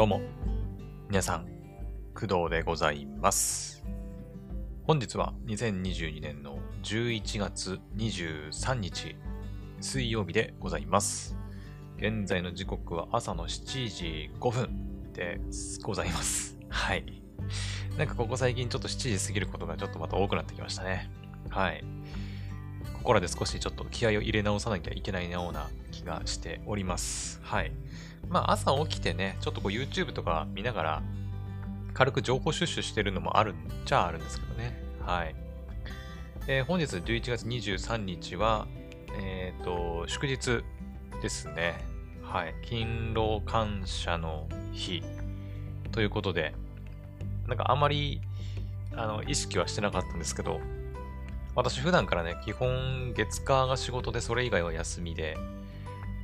どうも、皆さん、工藤でございます。本日は2022年の11月23日、水曜日でございます。現在の時刻は朝の7時5分でございます。はい。なんかここ最近ちょっと7時過ぎることがちょっとまた多くなってきましたね。はい。ここらで少しちょっと気合を入れ直さなきゃいけないような気がしております。はい。まあ朝起きてね、ちょっとこう YouTube とか見ながら軽く情報収集してるのもあるんちゃあるんですけどね。はい。えー本日11月23日は、えっ、と、祝日ですね。はい。勤労感謝の日ということで、なんかあまりあの意識はしてなかったんですけど、私普段からね、基本月火が仕事でそれ以外は休みで、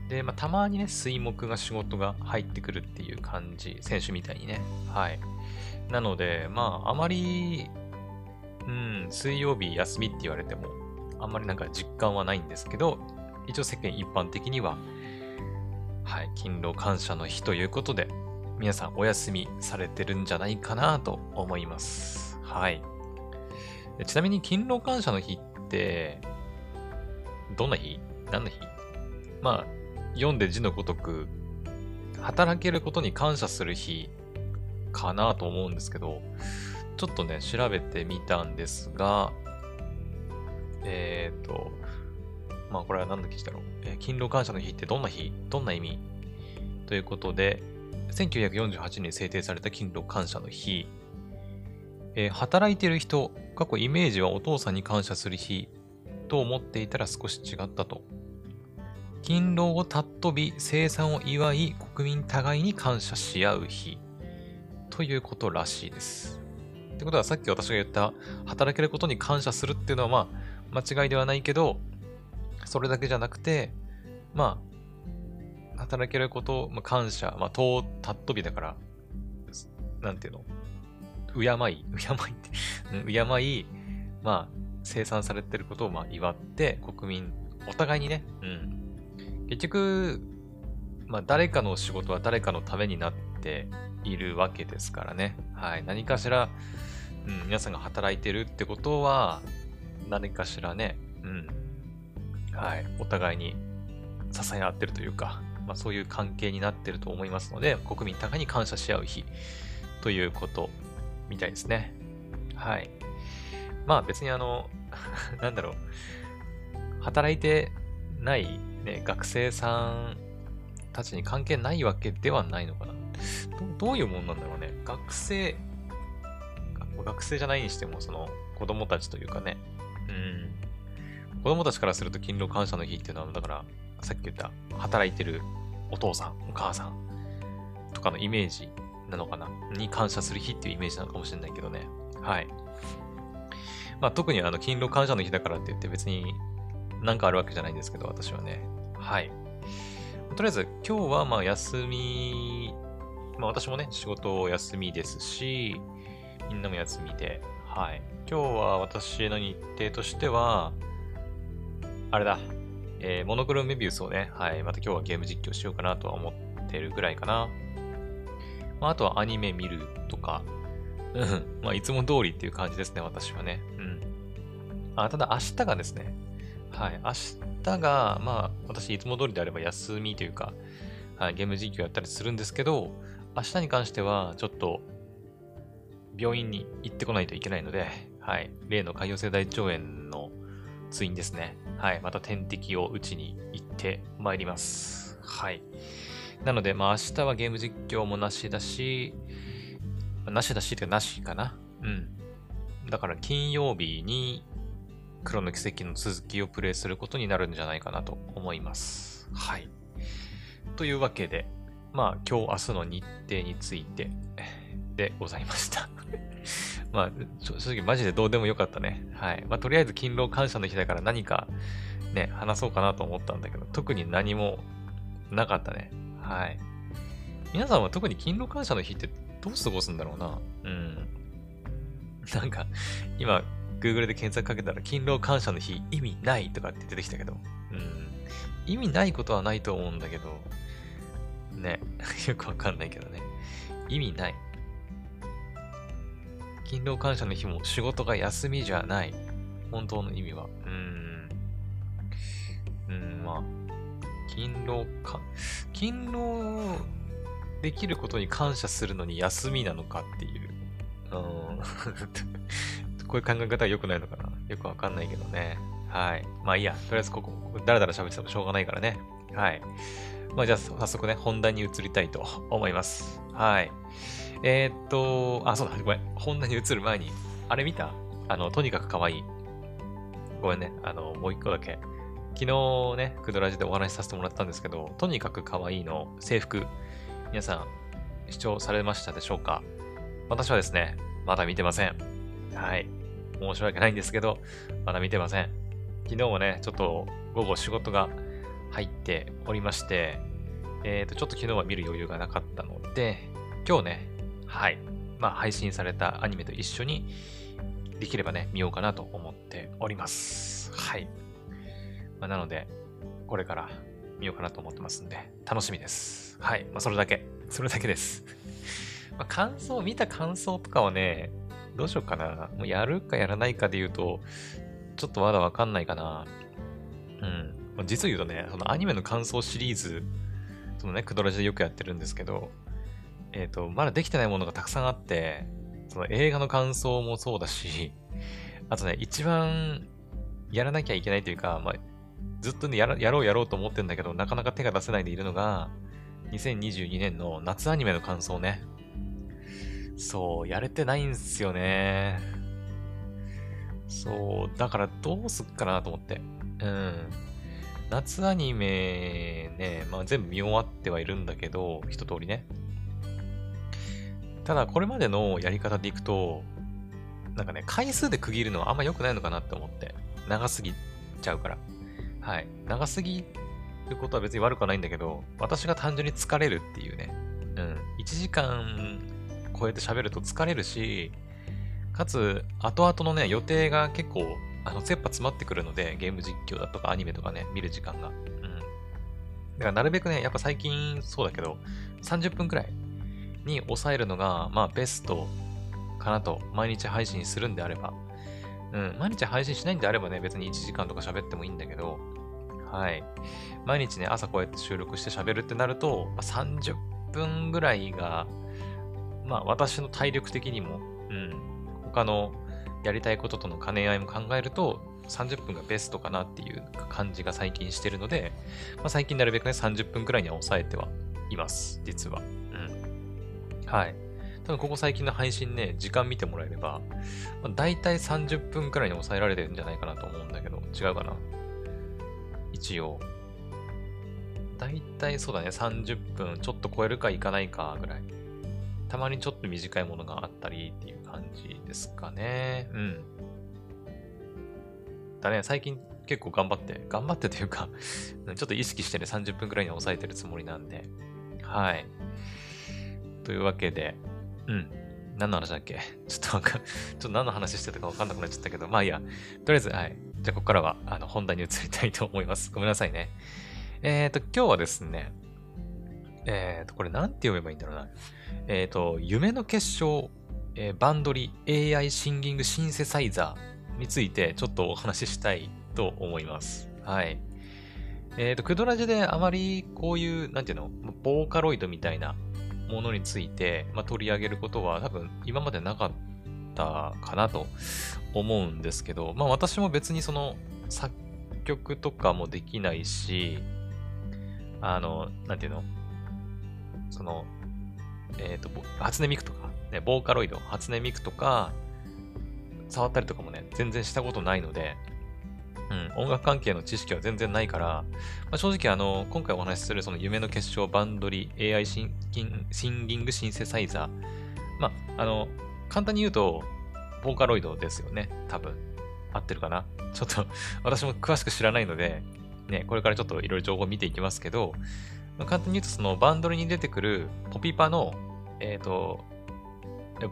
で、まあ、たまにね、水木が仕事が入ってくるっていう感じ、選手みたいにね。はい。なので、まあ、あまり、うん、水曜日休みって言われても、あんまりなんか実感はないんですけど、一応世間一般的には、はい、勤労感謝の日ということで、皆さんお休みされてるんじゃないかなと思います。はい。ちなみに勤労感謝の日って、どんな日？何の日？まあ、読んで字のごとく、働けることに感謝する日かなと思うんですけど、ちょっとね、調べてみたんですが、えっ、と、まあこれは何の記事だろう。えー勤労感謝の日ってどんな日？どんな意味？ということで、1948年に制定された勤労感謝の日、えー働いてる人、過去イメージはお父さんに感謝する日と思っていたら少し違ったと。勤労を尊び、生産を祝い、国民互いに感謝し合う日ということらしいです。ってことはさっき私が言った働けることに感謝するっていうのはまあ間違いではないけど、それだけじゃなくて、まあ、働けること、まあ、感謝、まあ、尊尊びだから、なんていうの？敬い、敬いって、敬い、まあ、生産されてることをまあ祝って、国民、お互いにね、うん。結局、まあ、誰かの仕事は誰かのためになっているわけですからね。はい。何かしら、うん、皆さんが働いてるってことは、何かしらね、うん。はい。お互いに支え合ってるというか、まあ、そういう関係になってると思いますので、国民互いに感謝し合う日ということみたいですね。はい。まあ別にあの、なんだろう、働いてない、ね、学生さんたちに関係ないわけではないのかな。どういうもんなんだろうね。学生、学生じゃないにしても、その子供たちというかね、うん。子供たちからすると勤労感謝の日っていうのは、だから、さっき言った、働いてるお父さん、お母さんとかのイメージなのかなに感謝する日っていうイメージなのかもしれないけどね。はい。まあ特にあの、勤労感謝の日だからって言って別になんかあるわけじゃないんですけど、私はね。はい。とりあえず今日はまあ休み、まあ私もね、仕事休みですし、みんなも休みで、はい。今日は私の日程としては、あれだ、えーモノクロメビウスをね、はい、また今日はゲーム実況しようかなとは思ってるぐらいかな。まあ、あとはアニメ見るとか、うん、まあいつも通りっていう感じですね、私はね。うん。あ、ただ明日がですね、はい、明日が、まあ私いつも通りであれば休みというか、はい、ゲーム実況やったりするんですけど、明日に関してはちょっと病院に行ってこないといけないので、はい、例の潰瘍性大腸炎の通院ですね。はい、また点滴を打ちに行ってまいります。はい。なので、まあ明日はゲーム実況もなしだし、なしだしっていうかなしかな。うん。だから金曜日に黒の奇跡の続きをプレイすることになるんじゃないかなと思います。はい。というわけで、まあ今日明日の日程についてでございました。まあ正直マジでどうでもよかったね。はい。まあとりあえず勤労感謝の日だから何かね、話そうかなと思ったんだけど、特に何もなかったね。はい。皆さんは特に勤労感謝の日ってどう過ごすんだろうなうん。なんか、今、Google で検索かけたら、勤労感謝の日意味ないとかって出てきたけど、うん。意味ないことはないと思うんだけど、ね、よくわかんないけどね。意味ない。勤労感謝の日も仕事が休みじゃない。本当の意味は。うーん。うーん、まあ。勤労か、勤労できることに感謝するのに休みなのかっていう。うん。こういう考え方は良くないのかなよくわかんないけどね。はい。まあいいや。とりあえずここ、だらだら喋っててもしょうがないからね。はい。まあじゃあ早速ね、本題に移りたいと思います。はい。えー、っと、あ、そうだ、ごめん。本題に移る前に、あれ見た？あの、とにかく可愛い。ごめんね。あの、もう一個だけ。昨日ね、クドラジでお話しさせてもらったんですけど、とにかく可愛いの制服、皆さん、視聴されましたでしょうか？私はですね、まだ見てません。はい。申し訳ないんですけど、まだ見てません。昨日もね、ちょっと午後仕事が入っておりまして、えっ、ー、と、ちょっと昨日は見る余裕がなかったので、今日ね、はい、まあ、配信されたアニメと一緒に、できればね、見ようかなと思っております。はい。まあ、なので、これから見ようかなと思ってますんで、楽しみです。はい。まあ、それだけ。それだけです。まあ、感想、見た感想とかはね、どうしようかな。もうやるかやらないかで言うと、ちょっとまだわかんないかな。うん。実を言うとね、そのアニメの感想シリーズ、そのね、クドラジでよくやってるんですけど、えっ、ー、と、まだできてないものがたくさんあって、その映画の感想もそうだし、あとね、一番やらなきゃいけないというか、まあ、ずっとねや、やろうやろうと思ってんだけど、なかなか手が出せないでいるのが、2022年の夏アニメの感想ね。そう、やれてないんすよね。そう、だからどうすっかなと思って。うん。夏アニメね、まあ全部見終わってはいるんだけど、一通りね。ただ、これまでのやり方でいくと、なんかね、回数で区切るのはあんま良くないのかなって思って。長すぎちゃうから。はい。長すぎることは別に悪くはないんだけど、私が単純に疲れるっていうね。うん。1時間超えて喋ると疲れるし、かつ、後々のね、予定が結構、あの、切羽詰まってくるので、ゲーム実況だとかアニメとかね、見る時間が。うん。だからなるべくね、やっぱ最近そうだけど、30分くらいに抑えるのが、まあ、ベストかなと、毎日配信するんであれば。うん、毎日配信しないんであればね、別に1時間とか喋ってもいいんだけど、はい。毎日ね、朝こうやって収録して喋るってなると、まあ、30分ぐらいが、まあ私の体力的にも、うん、他のやりたいこととの兼ね合いも考えると、30分がベストかなっていう感じが最近してるので、まあ、最近なるべくね、30分くらいには抑えてはいます、実は。うん。はい。多分ここ最近の配信ね、時間見てもらえれば、まあ、大体30分くらいに抑えられてるんじゃないかなと思うんだけど、違うかな？一応。大体そうだね、30分ちょっと超えるかいかないかぐらい。たまにちょっと短いものがあったりっていう感じですかね。うん。だね、最近結構頑張って、頑張ってというか ちょっと意識してね、30分くらいに抑えてるつもりなんで。はい。というわけで、うん。何の話だっけ？ちょっとわかん、ちょっと何の話してたかわかんなくなっちゃったけど、まあいいや。とりあえず、はい。じゃあ、ここからは、あの、本題に移りたいと思います。ごめんなさいね。えっ、ー、と、今日はですね、えっ、ー、と、これなんて読めばいいんだろうな。えっ、ー、と、夢の結晶、えー、バンドリ AI シンギングシンセサイザーについてちょっとお話ししたいと思います。はい。えっ、ー、と、クドラジであまりこういう、なんていうの、ボーカロイドみたいなものについて、まあ、取り上げることは多分今までなかったかなと思うんですけど、まあ私も別にその作曲とかもできないし、あの、なんていうのそのえっ、ー、と、初音ミクとか、ね、ボーカロイド、初音ミクとか、触ったりとかもね、全然したことないので、うん、音楽関係の知識は全然ないから、まあ、正直あの、今回お話しするその夢の結晶バンドリ AI シンシンギングシンセサイザー。まあ、あの、簡単に言うと、ボーカロイドですよね。多分。合ってるかな？ちょっと私も詳しく知らないので、ね、これからちょっといろいろ情報を見ていきますけど、まあ、簡単に言うとそのバンドリに出てくるポピパのえっ、ー、と、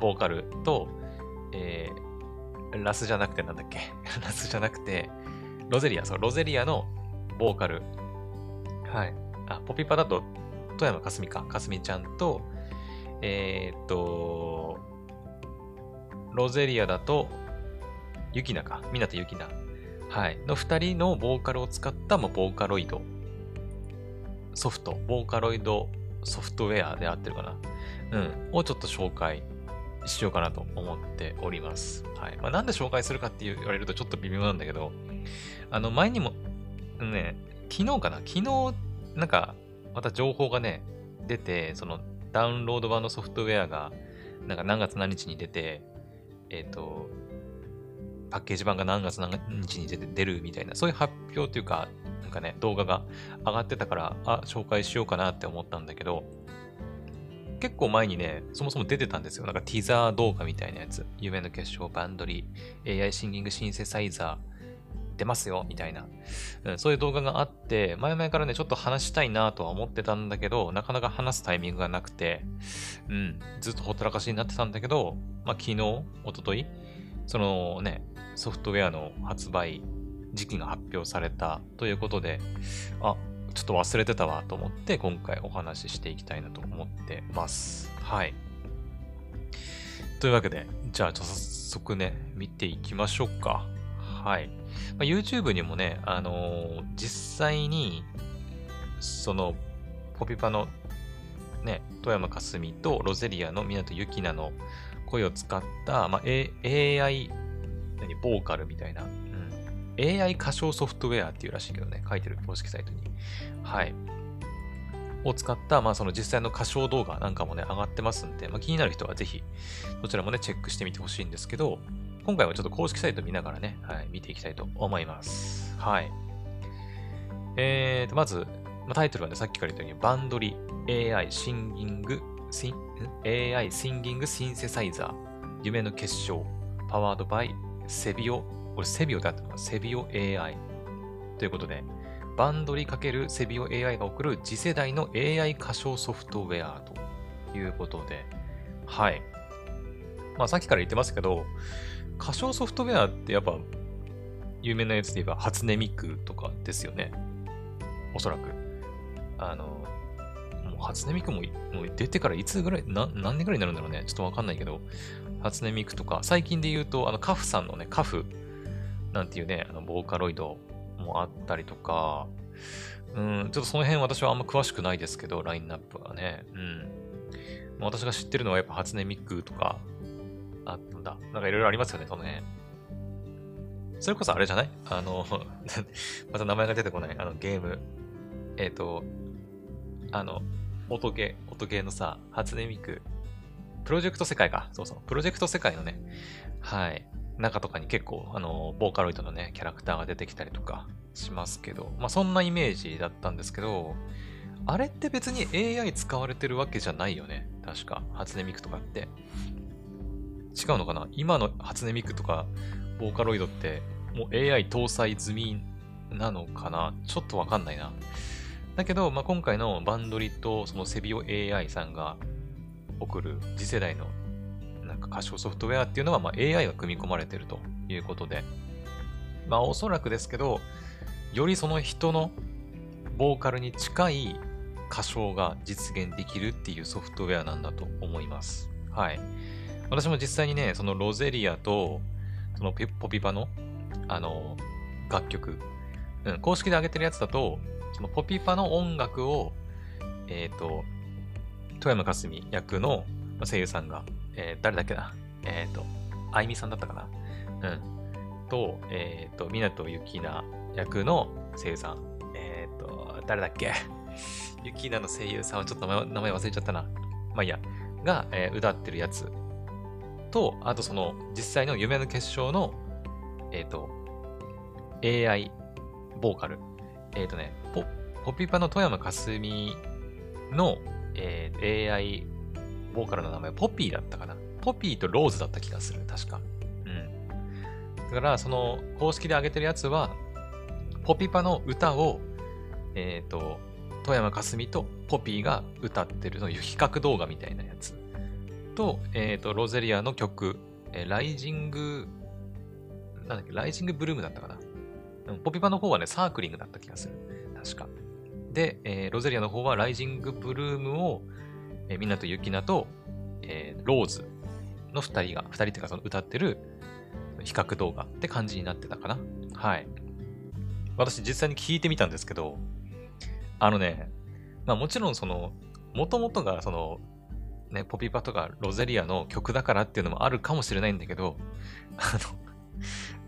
ボーカルと、えー、ラスじゃなくてなんだっけ？ラスじゃなくて、ロゼリア、そう、ロゼリアのボーカル。はい。あ、ポピパだと、富山かすみか、かすみちゃんと、えー、っと、ロゼリアだと、ユキナか？港ユキナ。はい。の2人のボーカルを使った、まあ、ボーカロイドソフト、ボーカロイドソフトウェアであってるかな。うん。をちょっと紹介しようかなと思っております。はい。まあ、なんで紹介するかって言われるとちょっと微妙なんだけど、あの、前にも、ね、昨日かな？昨日、なんか、また情報がね、出て、その、ダウンロード版のソフトウェアが、なんか何月何日に出て、えっ、ー、と、パッケージ版が何月何日に出て出るみたいな、そういう発表というか、なんかね、動画が上がってたから、あ、紹介しようかなって思ったんだけど、結構前にね、そもそも出てたんですよ。なんかティザー動画みたいなやつ。夢の結晶、バンドリー、AI シンギングシンセサイザー、出ますよ、みたいな、うん。そういう動画があって、前々からね、ちょっと話したいなとは思ってたんだけど、なかなか話すタイミングがなくて、うん、ずっとほったらかしになってたんだけど、まあ、昨日、一昨日そのね、ソフトウェアの発売時期が発表されたということで、あ、ちょっと忘れてたわと思って今回お話ししていきたいなと思ってます。はい。というわけで、じゃあ、早速ね、見ていきましょうか。はい。まあ、YouTube にもね、あのー、実際に、その、ポピパのね、富山かすみとロゼリアの港ゆきなの声を使った、まあ、AI、何、ボーカルみたいな、AI 歌唱ソフトウェアっていうらしいけどね、書いてる公式サイトに。はい。を使った、まあ、その実際の歌唱動画なんかもね、上がってますんで、まあ、気になる人はぜひ、そちらもね、チェックしてみてほしいんですけど、今回はちょっと公式サイト見ながらね、はい、見ていきたいと思います。はい。えーと、まず、まあ、タイトルはね、さっきから言ったように、バンドリ AI シンギング、シン AI シンギングシンセサイザー、夢の結晶、パワードバイセビオ、これセビオだったのかセビオ AI ということで、バンドリ×セビオ AI が送る次世代の AI 歌唱ソフトウェアということで、はい。まあさっきから言ってますけど、歌唱ソフトウェアってやっぱ有名なやつで言えば初音ミクとかですよね。おそらく。あの、もう初音ミクももう出てからいつぐらい、な何年ぐらいになるんだろうね。ちょっとわかんないけど、初音ミクとか、最近で言うと、あのカフさんのね、カフなんていうね、あのボーカロイドもあったりとか、うん、ちょっとその辺私はあんま詳しくないですけど、ラインナップがね。うん。私が知ってるのはやっぱ初音ミクとか、あったんだ。なんかいろいろありますよね、その辺。それこそあれじゃない？あの また名前が出てこない。あのゲーム。えっ、ー、と、あの、音ゲー、音ゲーのさ、初音ミク。プロジェクト世界か。そうそう。プロジェクト世界のね、はい。中とかに結構、あの、ボーカロイドのね、キャラクターが出てきたりとかしますけど、まあそんなイメージだったんですけど、あれって別に AI 使われてるわけじゃないよね。確か。初音ミクとかって。違うのかな？今の初音ミクとか、ボーカロイドって、もう AI 搭載済みなのかな？ちょっとわかんないな。だけど、まあ、今回のバンドリとそのセビオ AI さんが送る次世代のソフトウェアっていうのは、まあ、AI が組み込まれてるということで、まあおそらくですけど、よりその人のボーカルに近い歌唱が実現できるっていうソフトウェアなんだと思います。はい。私も実際にね、そのロゼリアと、そのポピパの、あの、楽曲、うん、公式で上げてるやつだと、そのポピパの音楽を、えっ、ー、と、富山かすみ役の声優さんが、えー、誰だっけな？えっ、ー、と、あいみさんだったかな？うん。と、えっ、ー、と、港ゆきな役の声優さん。えっ、と、誰だっけ？ゆきなの声優さんはちょっと名前忘れちゃったな。まあいいや。が、えー、歌ってるやつと、あとその実際の夢の結晶の、えっ、ー、と、AI ボーカル。えっ、ー、とね、ポポピパの富山かすみの、えー、AI ボーカルの名前ポピーだったかな。ポピーとローズだった気がする。確か。うん。だから、その公式で上げてるやつは、ポピパの歌を、えっ、ー、と、富山かすみとポピーが歌ってるの比較動画みたいなやつと、えっ、ー、と、ロゼリアの曲、えー、ライジング、なんだっけ、ライジングブルームだったかな。ポピパの方はね、サークリングだった気がする。確か。で、えー、ロゼリアの方はライジングブルームを、えー、みなとゆきなと、えー、ローズの二人が、二人っていうかその歌ってる比較動画って感じになってたかな。はい。私実際に聞いてみたんですけど、あのね、まあもちろんその、もともとがその、ね、ポピパとかロゼリアの曲だからっていうのもあるかもしれないんだけど、あの、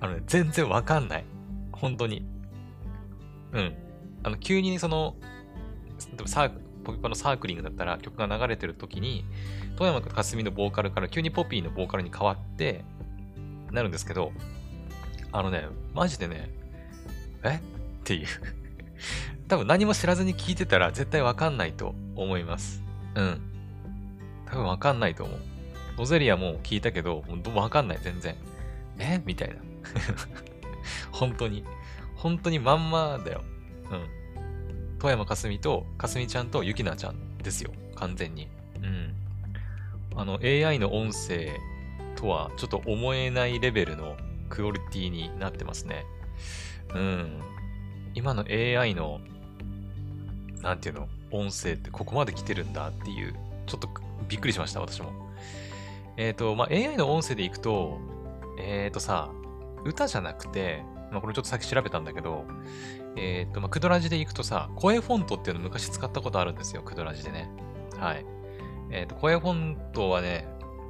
あのね、全然わかんない。本当に。うん。あの、急にその、サークポピパのサークリングだったら曲が流れてる時に、富山かすみのボーカルから急にポピーのボーカルに変わって、なるんですけど、あのね、マジでね、え？っていう 多分何も知らずに聞いてたら絶対わかんないと思います。うん。多分わかんないと思う。ロゼリアも聞いたけど、わかんない、全然。え？みたいな。本当に。本当にまんまだよ。うん。富山かすみと、かすみちゃんとゆきなちゃんですよ。完全に。うん。あの、AI の音声とはちょっと思えないレベルのクオリティになってますね。うん。今の AI の、なんていうの、音声ってここまで来てるんだっていう、ちょっとびっくりしました、私も。えっ、ー、と、まあ、AI の音声でいくと、えっ、ー、とさ、歌じゃなくて、まあ、これちょっとさっき調べたんだけど、えっ、と、まあ、クドラジでいくとさ、声フォントっていうの昔使ったことあるんですよ、クドラジでね。はい。えっ、と、声フォントはね、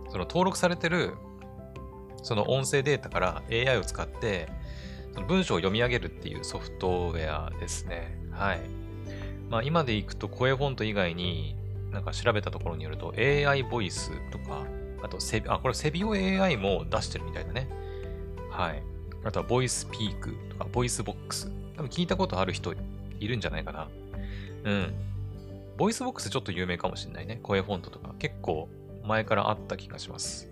その登録されてる、その音声データから AI を使って、その文章を読み上げるっていうソフトウェアですね。はい。まあ今でいくと CoeFont 以外に、なんか調べたところによると AI ボイスとか、あとセビ、あ、これセビオ AI も出してるみたいだね。はい。あとは VOICEPEAK とか、 VOICEVOX。多分聞いたことある人いるんじゃないかな。うん。 VOICEVOX ちょっと有名かもしれないね。 CoeFont とか。結構前からあった気がします。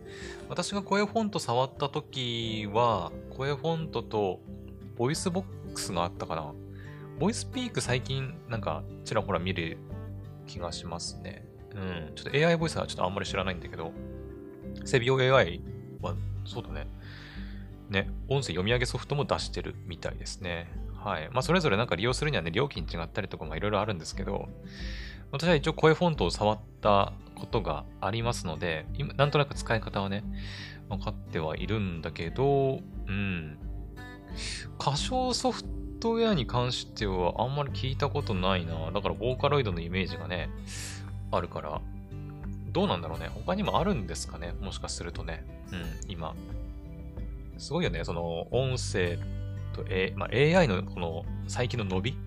私が CoeFont 触った時は、 CoeFont と VOICEVOX があったかな。 VOICEPEAK 最近なんかちらほら見る気がしますね。うん。ちょっと AI ボイスはちょっとあんまり知らないんだけど、 CeVIO AI はそうだね。ね、音声読み上げソフトも出してるみたいですね。はい。まあ、それぞれなんか利用するにはね、料金違ったりとか、まあ、いろいろあるんですけど、私は一応 CoeFont を触ったことがありますので、今、なんとなく使い方はね、分かってはいるんだけど、うん。歌唱ソフトウェアに関してはあんまり聞いたことないな。だからボーカロイドのイメージがね、あるから、どうなんだろうね。他にもあるんですかね。もしかするとね。うん、今。すごいよね。その音声と、A まあ、AI のこの最近の伸び？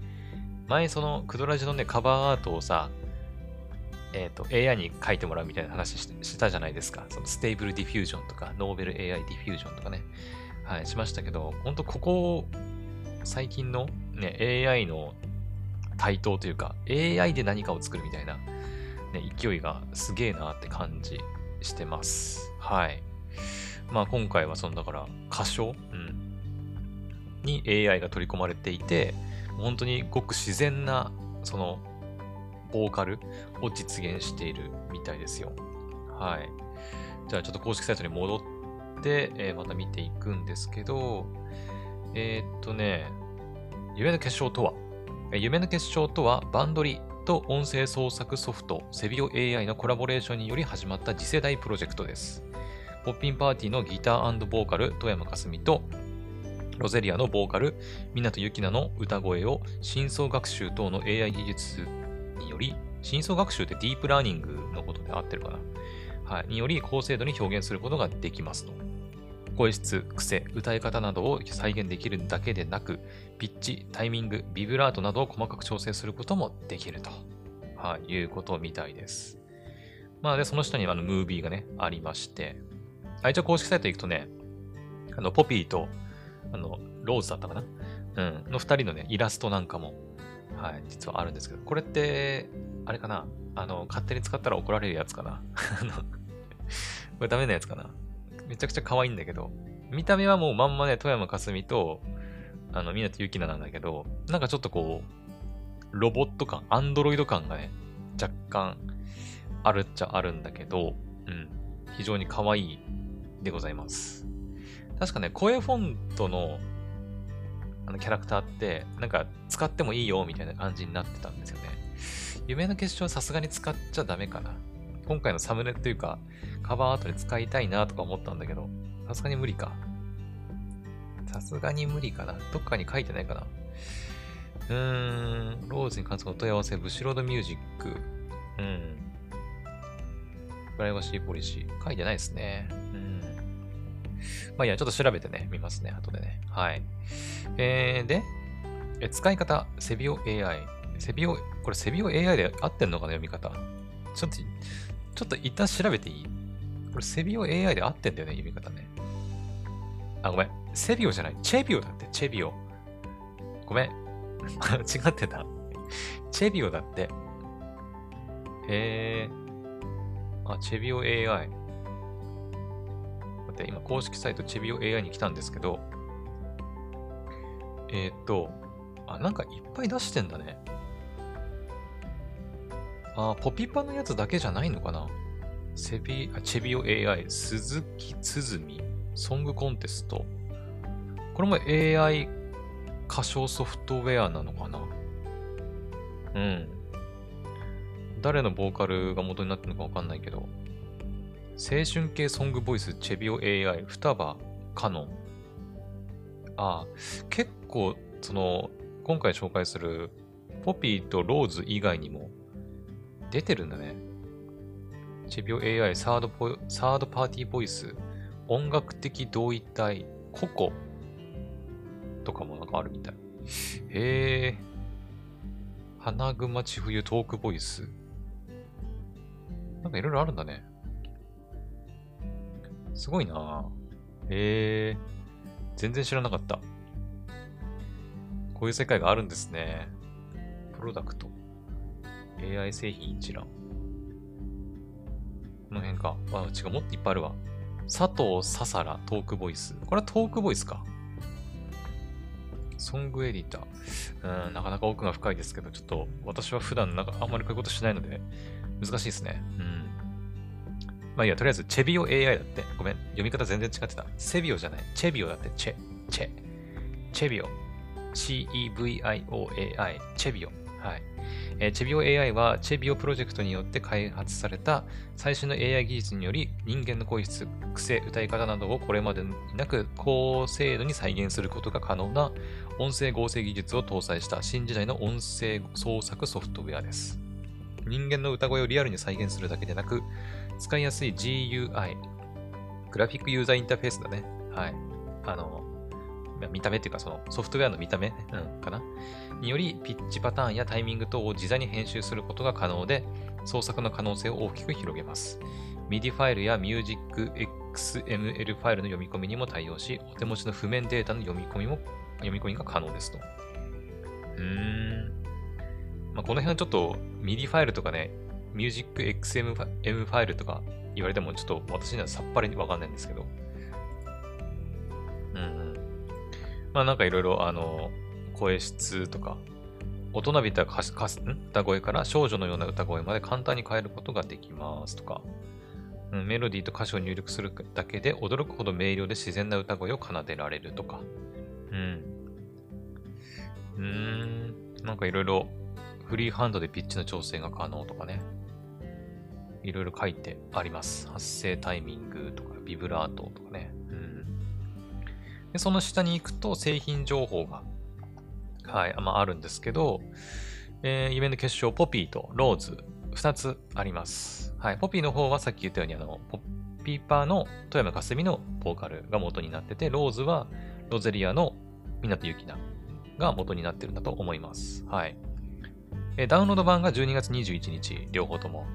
前そのクドラジのね、カバーアートをさ、えっ、ー、と、AI に書いてもらうみたいな話してたじゃないですか。その Stable Diffusion とか、ノーベル AI ディフュージョンとかね。はい、しましたけど、ほんとここ、最近のね、AI の台頭というか、AI で何かを作るみたいな、ね、勢いがすげえなって感じしてます。はい。まあ今回はそのだから歌唱、に AI が取り込まれていて、本当にごく自然なそのボーカルを実現しているみたいですよ。はい。じゃあちょっと公式サイトに戻って、えー、また見ていくんですけど、えー、っとね、夢の結晶とは、夢の結晶とはバンドリと音声創作ソフトセビオ AI のコラボレーションにより始まった次世代プロジェクトです。ポッピンパーティーのギターボーカル富山かすみとロゼリアのボーカル湊ゆきなの歌声を深層学習等の AI 技術により深層学習ってディープラーニングのことで合ってるかな？はい。により高精度に表現することができますと。声質、癖、歌い方などを再現できるだけでなく、ピッチ、タイミング、ビブラートなどを細かく調整することもできると、はい、いうことみたいです。まあで、その下にあのムービーがね、ありまして、あ一応公式サイト行くとね、あの、ポピーと、あの、ローズだったかな？うん、の二人のね、イラストなんかも、はい、実はあるんですけど、これって、あれかな？あの、勝手に使ったら怒られるやつかな？これダメなやつかな？めちゃくちゃ可愛いんだけど、見た目はもうまんまね、富山かすみと、あの、湊ゆきななんだけど、なんかちょっとこう、ロボット感、アンドロイド感がね、若干あるっちゃあるんだけど、うん、非常に可愛いでございます。確かね、声フォントのあのキャラクターって、なんか使ってもいいよみたいな感じになってたんですよね。夢の結晶はさすがに使っちゃダメかな。今回のサムネっていうか、カバーアートに使いたいなとか思ったんだけど、さすがに無理か。さすがに無理かな。どっかに書いてないかな。うーん、ローズに関するお問い合わせ、ブシロードミュージック。うん。プライバシーポリシー。書いてないですね。うん。まあいや、ちょっと調べてね、見ますね、後でね。はい。えー、で、え使い方、セビオ AI。セビオ、これセビオ AI で合ってんのかな、読み方。ちょっと、ちょっと一旦調べていい？これセビオ AI で合ってんだよね、読み方ね。あ、ごめん。セビオじゃない。チェビオだって、チェビオ。ごめん。違ってた。チェビオだって。へえ。あ、チェビオ AI。て、今公式サイトチェビオ AI に来たんですけど、えー、っと、あ、なんかいっぱい出してんだね。あ、ポピパのやつだけじゃないのかな？セビ、あ、チェビオ AI、鈴木つづみ、ソングコンテスト。これも AI 歌唱ソフトウェアなのかな？うん。誰のボーカルが元になってるのかわかんないけど。青春系ソングボイス、チェビオ AI、双葉、カノン。ああ、結構、その、今回紹介するポピーとローズ以外にも出てるんだね。チェビオ AI サードポサードパーティーボイス、音楽的同一体、ココとかもなんかあるみたい。へえ。花熊千冬トークボイス。なんかいろいろあるんだね。すごいなへえ。全然知らなかった。こういう世界があるんですね。プロダクト。AI 製品一覧。この辺か。あ、違う、もっといっぱいあるわ。佐藤ささらトークボイス。これはトークボイスか。ソングエディター。うん、なかなか奥が深いですけど、ちょっと私は普段なんかあんまりこういうことしないので、難しいですね。うん。まあいいや、とりあえず、チェビオ AI だって。ごめん、読み方全然違ってた。セビオじゃない。チェビオだって、チェ、チェ。チェビオ。C-E-V-I-O-A-I。チェビオ。はい。えー、チェビオ AI はチェビオプロジェクトによって開発された最新の AI 技術により人間の声質、癖、歌い方などをこれまでになく高精度に再現することが可能な音声合成技術を搭載した新時代の音声創作ソフトウェアです。人間の歌声をリアルに再現するだけでなく、使いやすい GUI、グラフィックユーザーインターフェースだね。はい。あの、見た目っていうかそのソフトウェアの見た目、うん、かな？によりピッチパターンやタイミング等を自在に編集することが可能で、創作の可能性を大きく広げます。MIDI ファイルや MusicXML ファイルの読み込みにも対応し、お手持ちの譜面データの読み込みも、読み込みが可能ですと。うーん。まあ、この辺はちょっと MIDI ファイルとかね、MusicXM ファイルとか言われてもちょっと私にはさっぱりわかんないんですけど。うん。まあなんかいろいろあの、声質とか、大人びた歌声から少女のような歌声まで簡単に変えることができますとか、うん、メロディーと歌詞を入力するだけで驚くほど明瞭で自然な歌声を奏でられるとか、うん。うーん、なんかいろいろフリーハンドでピッチの調整が可能とかね。いろいろ書いてあります。発声タイミングとか、ビブラートとかね。うん。で、その下に行くと製品情報がはい、まあ、あるんですけど、えー、イベント決勝、ポピーとローズ、2つあります。はい、ポピーの方はさっき言ったように、あの、ポピーパーの富山かすみのボーカルが元になってて、ローズはロゼリアの港ゆきなが元になってるんだと思います。はい。え、ダウンロード版が12月21日、両方とも。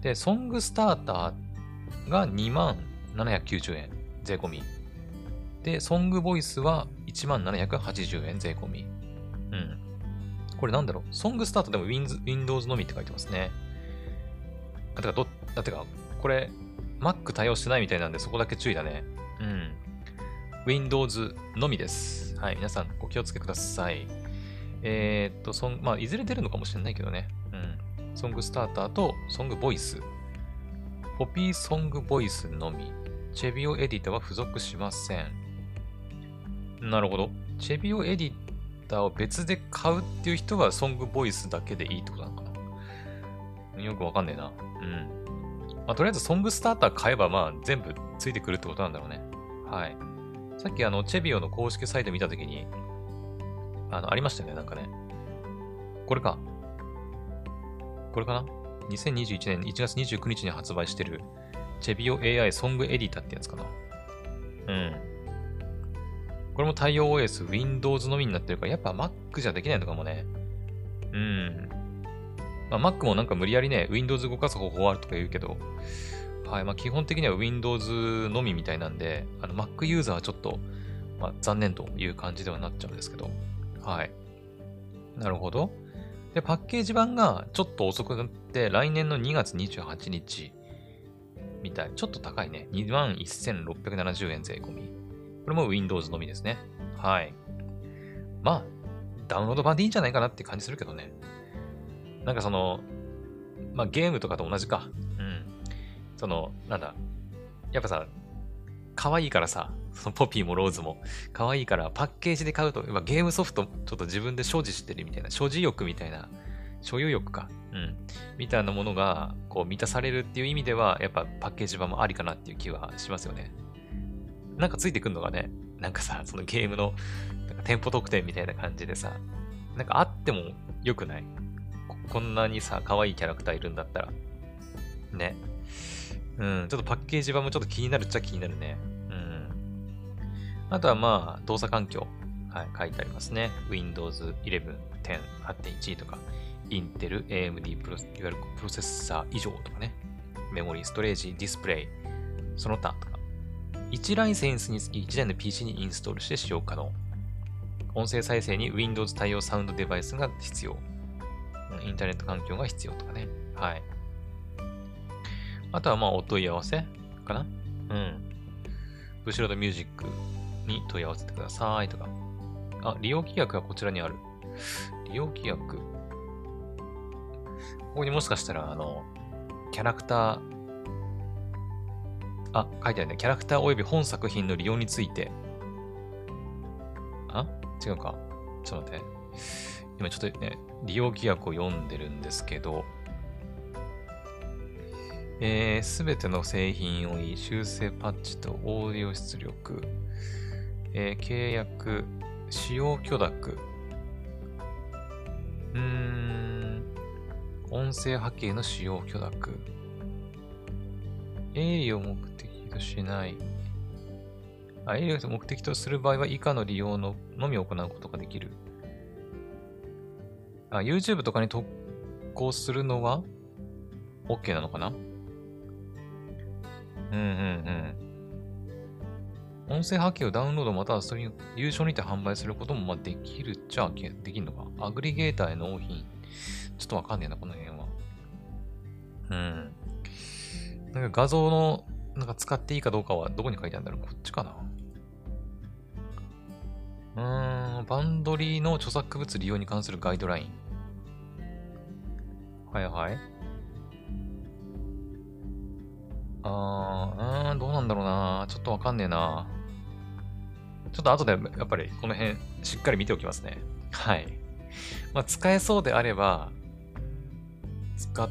で、ソングスターターが2万790円、税込み。で、ソングボイスは1万780円、税込み。うん。これなんだろう？ソングスタートでも Windows のみって書いてますね。あ、てか、ど、だってか、これ、Mac 対応してないみたいなんで、そこだけ注意だね。うん。Windows のみです。はい。皆さん、お気をつけください。えー、っと、ソン、まあ、いずれ出るのかもしれないけどね。ソングスターターとソングボイス。ポピーソングボイスのみ。チェビオエディタは付属しません。なるほど。チェビオエディターを別で買うっていう人はソングボイスだけでいいってことなのかなよくわかんねえな。うん。まあ、とりあえずソングスターター買えば、まあ、全部ついてくるってことなんだろうね。はい。さっき、あの、チェビオの公式サイト見たときに、あの、ありましたね、なんかね。これか。これかな ?2021 年1月29日に発売してる、チェビオ AI ソングエディタってやつかな。うん。これも対応 OS、Windows のみになってるから、やっぱ Mac じゃできないのかもね。うん。まあ、Mac もなんか無理やりね、Windows 動かす方法あるとか言うけど、はい。まあ、基本的には Windows のみみたいなんで、あの Mac ユーザーはちょっと、まあ、残念という感じではなっちゃうんですけど、はい。なるほど。で、パッケージ版がちょっと遅くなって、来年の2月28日みたい。ちょっと高いね。21,670円税込み。これも Windows のみですね。はい。まあ、ダウンロード版でいいんじゃないかなって感じするけどね。なんかその、まあゲームとかと同じか。うん。その、なんだ。やっぱさ、可愛いからさ、そのポピーもローズも可愛いからパッケージで買うと、ゲームソフトちょっと自分で所持してるみたいな、所持欲みたいな、所有欲か。うん。みたいなものが、こう満たされるっていう意味では、やっぱパッケージ版もありかなっていう気はしますよね。なんかついてくんのがね、なんかさ、そのゲームのなんか店舗特典みたいな感じでさ、なんかあっても良くない？こんなにさ、可愛いキャラクターいるんだったら。ね。うん、ちょっとパッケージ版もちょっと気になるっちゃ気になるね。あとはまあ、動作環境。はい、書いてありますね。Windows 11 10 8.1とか、Intel AMD プロいわゆるプロセッサー以上とかね。メモリー、ストレージ、ディスプレイ、その他とか。1ライセンスにつき1台の PC にインストールして使用可能。音声再生に Windows 対応サウンドデバイスが必要。インターネット環境が必要とかね。はい。あとはまあお問い合わせかなうん。ブシロードミュージックに問い合わせてくださいとか。あ、利用規約がこちらにある。利用規約。ここにもしかしたら、あの、キャラクター、あ、書いてあるね。キャラクター及び本作品の利用について。あ？違うか。ちょっと待って。今ちょっとね、利用規約を読んでるんですけど、えす、べての製品をいい修正パッチとオーディオ出力、えー、契約、使用許諾、うーん、音声波形の使用許諾、営利を目的としない、あ営利を目的とする場合は以下の利用ののみ行うことができる。あ、YouTube とかに投稿するのは OK なのかな？うんうんうん。音声波形をダウンロードまたはそれに優勝にて販売することもまあできるっちゃできるのか？アグリゲーターへ納品。ちょっとわかんねえな、この辺は。うん。なんか画像の、なんか使っていいかどうかはどこに書いてあるんだろう？こっちかな？うーん、バンドリーの著作物利用に関するガイドライン。はいはい。あー、うーん、どうなんだろうな。ちょっとわかんねえな。ちょっと後でやっぱりこの辺しっかり見ておきますね。はい。まあ、使えそうであれば、使っ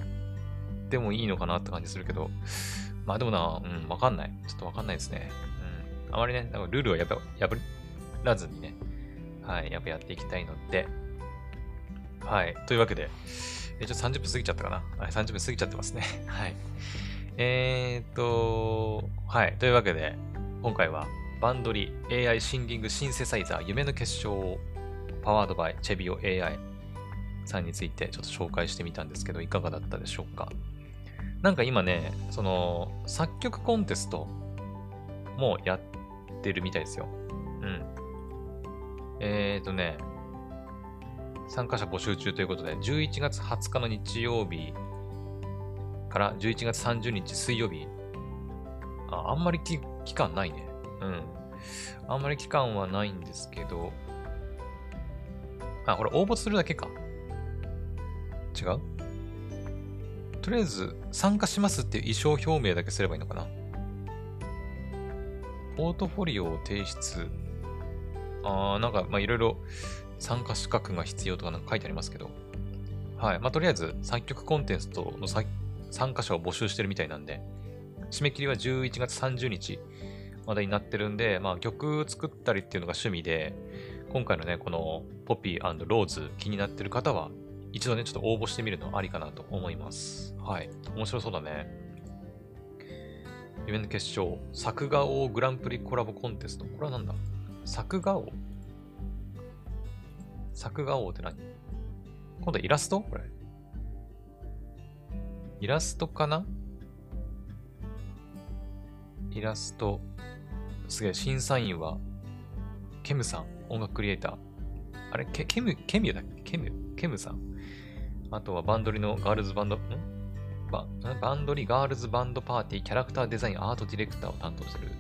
てもいいのかなって感じするけど、まあでもな、うん、わかんない。ちょっとわかんないですね。うん。あまりね、なんかルールはやっぱ破らずにね、はい、やっぱやっていきたいので、はい。というわけで、えちょっと30分過ぎちゃったかな。はい、30分過ぎちゃってますね。はい。えー、っと、はい。というわけで、今回はバンドリ AI シンギングシンセサイザー夢の結晶をパワードバイチェビオ AI さんについてちょっと紹介してみたんですけど、いかがだったでしょうか？なんか今ね、その、作曲コンテストもやってるみたいですよ。うん。えーとね、参加者募集中ということで、11月20日の日曜日から11月30日水曜日。ああんまり期間ないね。うん。あんまり期間はないんですけど、あ、これ応募するだけか。違う？とりあえず、参加しますっていう意思表明だけすればいいのかな。ポートフォリオを提出。あー、なんか、ま、いろいろ参加資格が必要とかなんか書いてありますけど。はい。まあ、とりあえず、作曲コンテストの参加者を募集してるみたいなんで、締め切りは11月30日までになってるんで、まあ曲作ったりっていうのが趣味で、今回のね、このポピーローズ気になってる方は、一度ね、ちょっと応募してみるのありかなと思います。はい。面白そうだね。夢の決勝、作画王グランプリコラボコンテスト。これはなんだ？作画王？作画王って何？今度イラスト？これ。イラストかな？イラスト。すげえ、審査員は、ケムさん、音楽クリエイター。あれケケム、ケミュだっけ？ケム、ケムさん？あとはバンドリのガールズバンド、ん？ババンドリガールズバンドパーティーキャラクターデザインアートディレクターを担当する、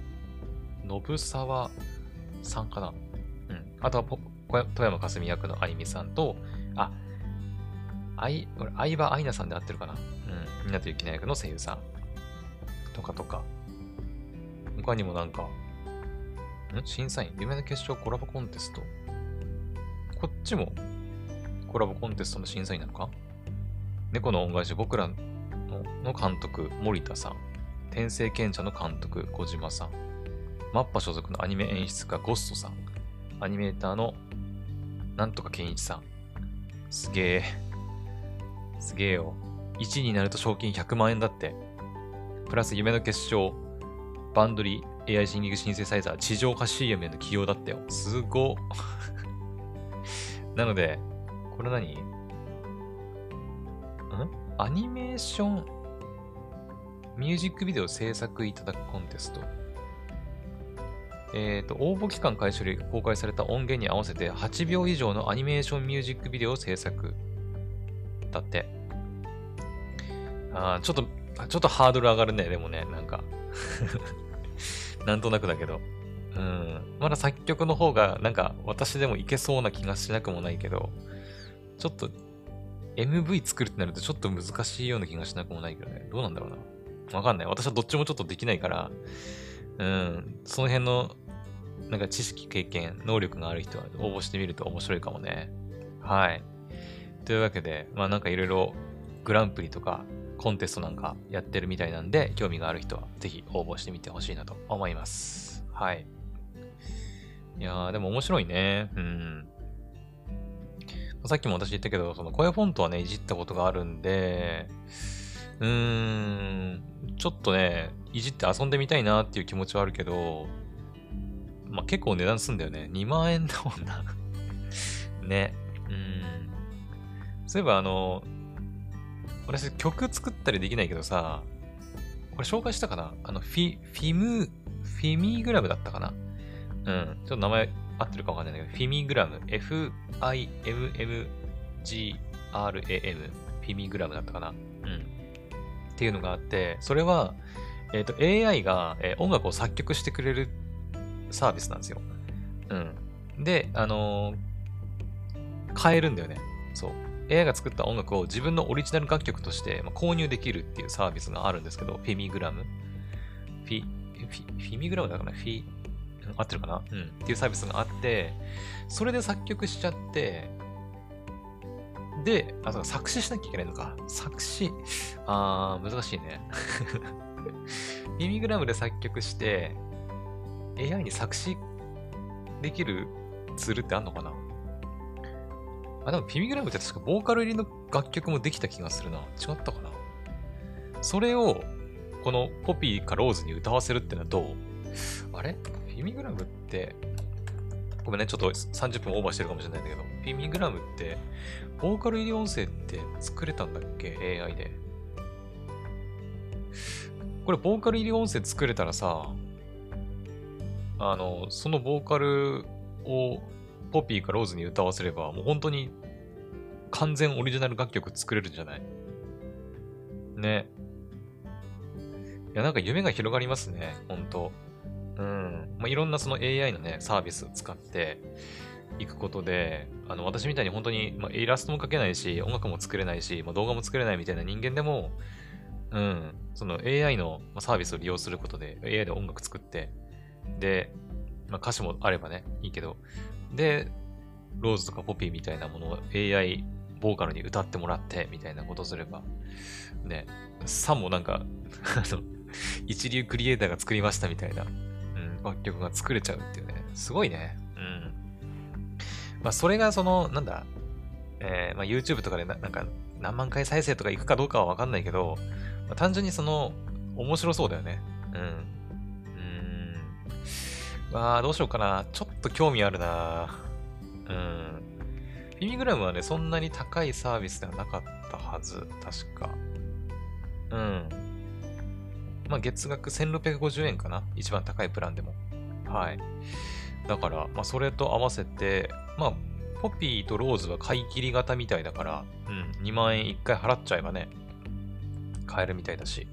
信沢さんかな？うん。あとは富山かすみ役のあいみさんと、あ、あい、これ、相葉愛菜さんで合ってるかな？うん。港幸奈役の声優さん。とかとか。他にもなんか、ん？審査員、夢の決勝コラボコンテスト。こっちもコラボコンテストの審査員なのか？猫の恩返し、僕らのの監督、森田さん。天聖賢者の監督、小島さん。マッパ所属のアニメ演出家、ゴストさん。アニメーターのなんとか健一さん。すげえ。すげえよ。1位になると賞金100万円だって。プラス夢の決勝、バンドリー AI シンギングシンセサイザー、地上波 CM への起用だったよ。すご なので、これ何？ん？アニメーション、ミュージックビデオ制作いただくコンテスト。えっ、ー、と、応募期間開始より公開された音源に合わせて8秒以上のアニメーションミュージックビデオを制作。だって。あちょっと、ちょっとハードル上がるね、でもね、なんかなんとなくだけど。うん。まだ作曲の方が、なんか、私でもいけそうな気がしなくもないけど、ちょっと、MV 作るってなるとちょっと難しいような気がしなくもないけどね。どうなんだろうな。わかんない。私はどっちもちょっとできないから、うん、その辺の、なんか知識、経験、能力がある人は応募してみると面白いかもね。はい。というわけで、まあなんかいろいろグランプリとかコンテストなんかやってるみたいなんで、興味がある人はぜひ応募してみてほしいなと思います。はい。いやー、でも面白いね。うん。さっきも私言ったけど、その声フォントはね、いじったことがあるんで、うーん、ちょっとね、いじって遊んでみたいなっていう気持ちはあるけど、まあ、結構値段すんだよね。2万円だもんなね。うん。そういえばあの、私曲作ったりできないけどさ、これ紹介したかな？あの、フィ、フィム、フィミグラムだったかな？うん。ちょっと名前合ってるかわかんないんだけど、フィミグラム、F-I-M-M-G-R-A-M、フィミグラムだったかな？うん。っていうのがあって、それは、えっ、ー、と、AI が、えー、音楽を作曲してくれるサービスなんですよ。うん。で、あのー、変えるんだよね。そう。AI が作った音楽を自分のオリジナル楽曲として、購入できるっていうサービスがあるんですけど、フィミグラム。フィ、フィ、フィミグラムだからフィ、合ってるかな？うん。っていうサービスがあって、それで作曲しちゃって、で、あ、そう作詞しなきゃいけないのか。作詞。あー、難しいね。ミミグラムで作曲して、AI に作詞できるツールってあんのかな？あ、でもピミグラムって確かボーカル入りの楽曲もできた気がするな。違ったかな？それを、このポピーかローズに歌わせるってのはどう？あれ？ピミグラムって、ごめんね、ちょっと30分オーバーしてるかもしれないんだけど、ピミグラムって、ボーカル入り音声って作れたんだっけ ?AI で。これ、ボーカル入り音声作れたらさ、あの、そのボーカルをポピーかローズに歌わせれば、もう本当に完全オリジナル楽曲作れるんじゃない？ね。いや、なんか夢が広がりますね、本当うん。まあ、いろんなその AI のね、サービスを使っていくことで、あの、私みたいに本当に、まあ、イラストも描けないし、音楽も作れないし、まあ、動画も作れないみたいな人間でも、うん、その AI のサービスを利用することで、AI で音楽作って、で、まあ、歌詞もあればね、いいけど、で、ローズとかポピーみたいなものを AI ボーカルに歌ってもらってみたいなことすれば、ね、さもなんかあの、一流クリエイターが作りましたみたいな、うん、楽曲が作れちゃうっていうね、すごいね。うん。まあ、それがその、なんだ、えー、まあ、YouTube とかでなんか何万回再生とかいくかどうかはわかんないけど、まあ、単純にその、面白そうだよね。うん。うん。まあ、どうしようかな。ちょっと興味あるな。うん。フィミグラムはね、そんなに高いサービスではなかったはず。確か。うん。まあ、月額1650円かな。一番高いプランでも。はい。だから、まあ、それと合わせて、まあ、ポピーとローズは買い切り型みたいだから、うん、2万円1回払っちゃえばね、買えるみたいだし。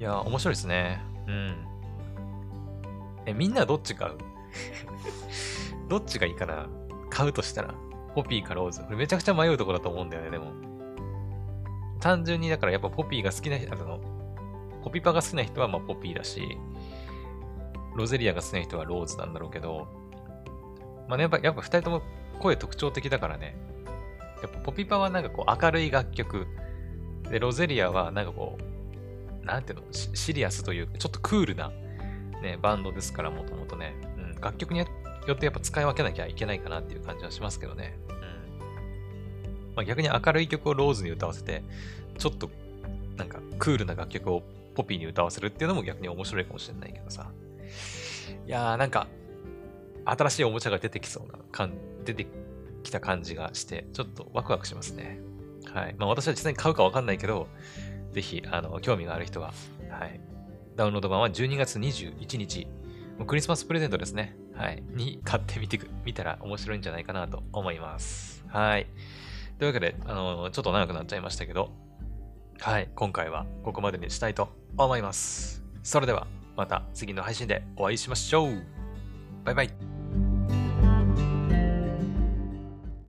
いや、面白いですね。うん。え、みんなどっち買う？どっちがいいかな？買うとしたら。ポピーかローズ。これめちゃくちゃ迷うところだと思うんだよね、でも。単純にだからやっぱポピーが好きな人、あの、ポピパが好きな人はまポピーだし、ロゼリアが好きな人はローズなんだろうけど、まあね、やっぱ、やっぱ二人とも声特徴的だからね。やっぱポピパはなんかこう明るい楽曲。で、ロゼリアはなんかこう、なんていうの、シリアスというか、ちょっとクールな、ね、バンドですから、もともとね。うん、楽曲によってやっぱ使い分けなきゃいけないかなっていう感じはしますけどね。うん。まあ、逆に明るい曲をローズに歌わせて、ちょっと、なんかクールな楽曲をポピーに歌わせるっていうのも逆に面白いかもしれないけどさ。いやー、なんか、新しいおもちゃが出てきそうな感、出てきた感じがして、ちょっとワクワクしますね。はい。まあ私は実際に買うかわかんないけど、ぜひ、あの、興味がある人は、はい。ダウンロード版は12月21日、もうクリスマスプレゼントですね。はい。に買ってみてく、見たら面白いんじゃないかなと思います。はい。というわけで、あの、ちょっと長くなっちゃいましたけど、はい。今回はここまでにしたいと思います。それでは、また次の配信でお会いしましょう。バイバイ。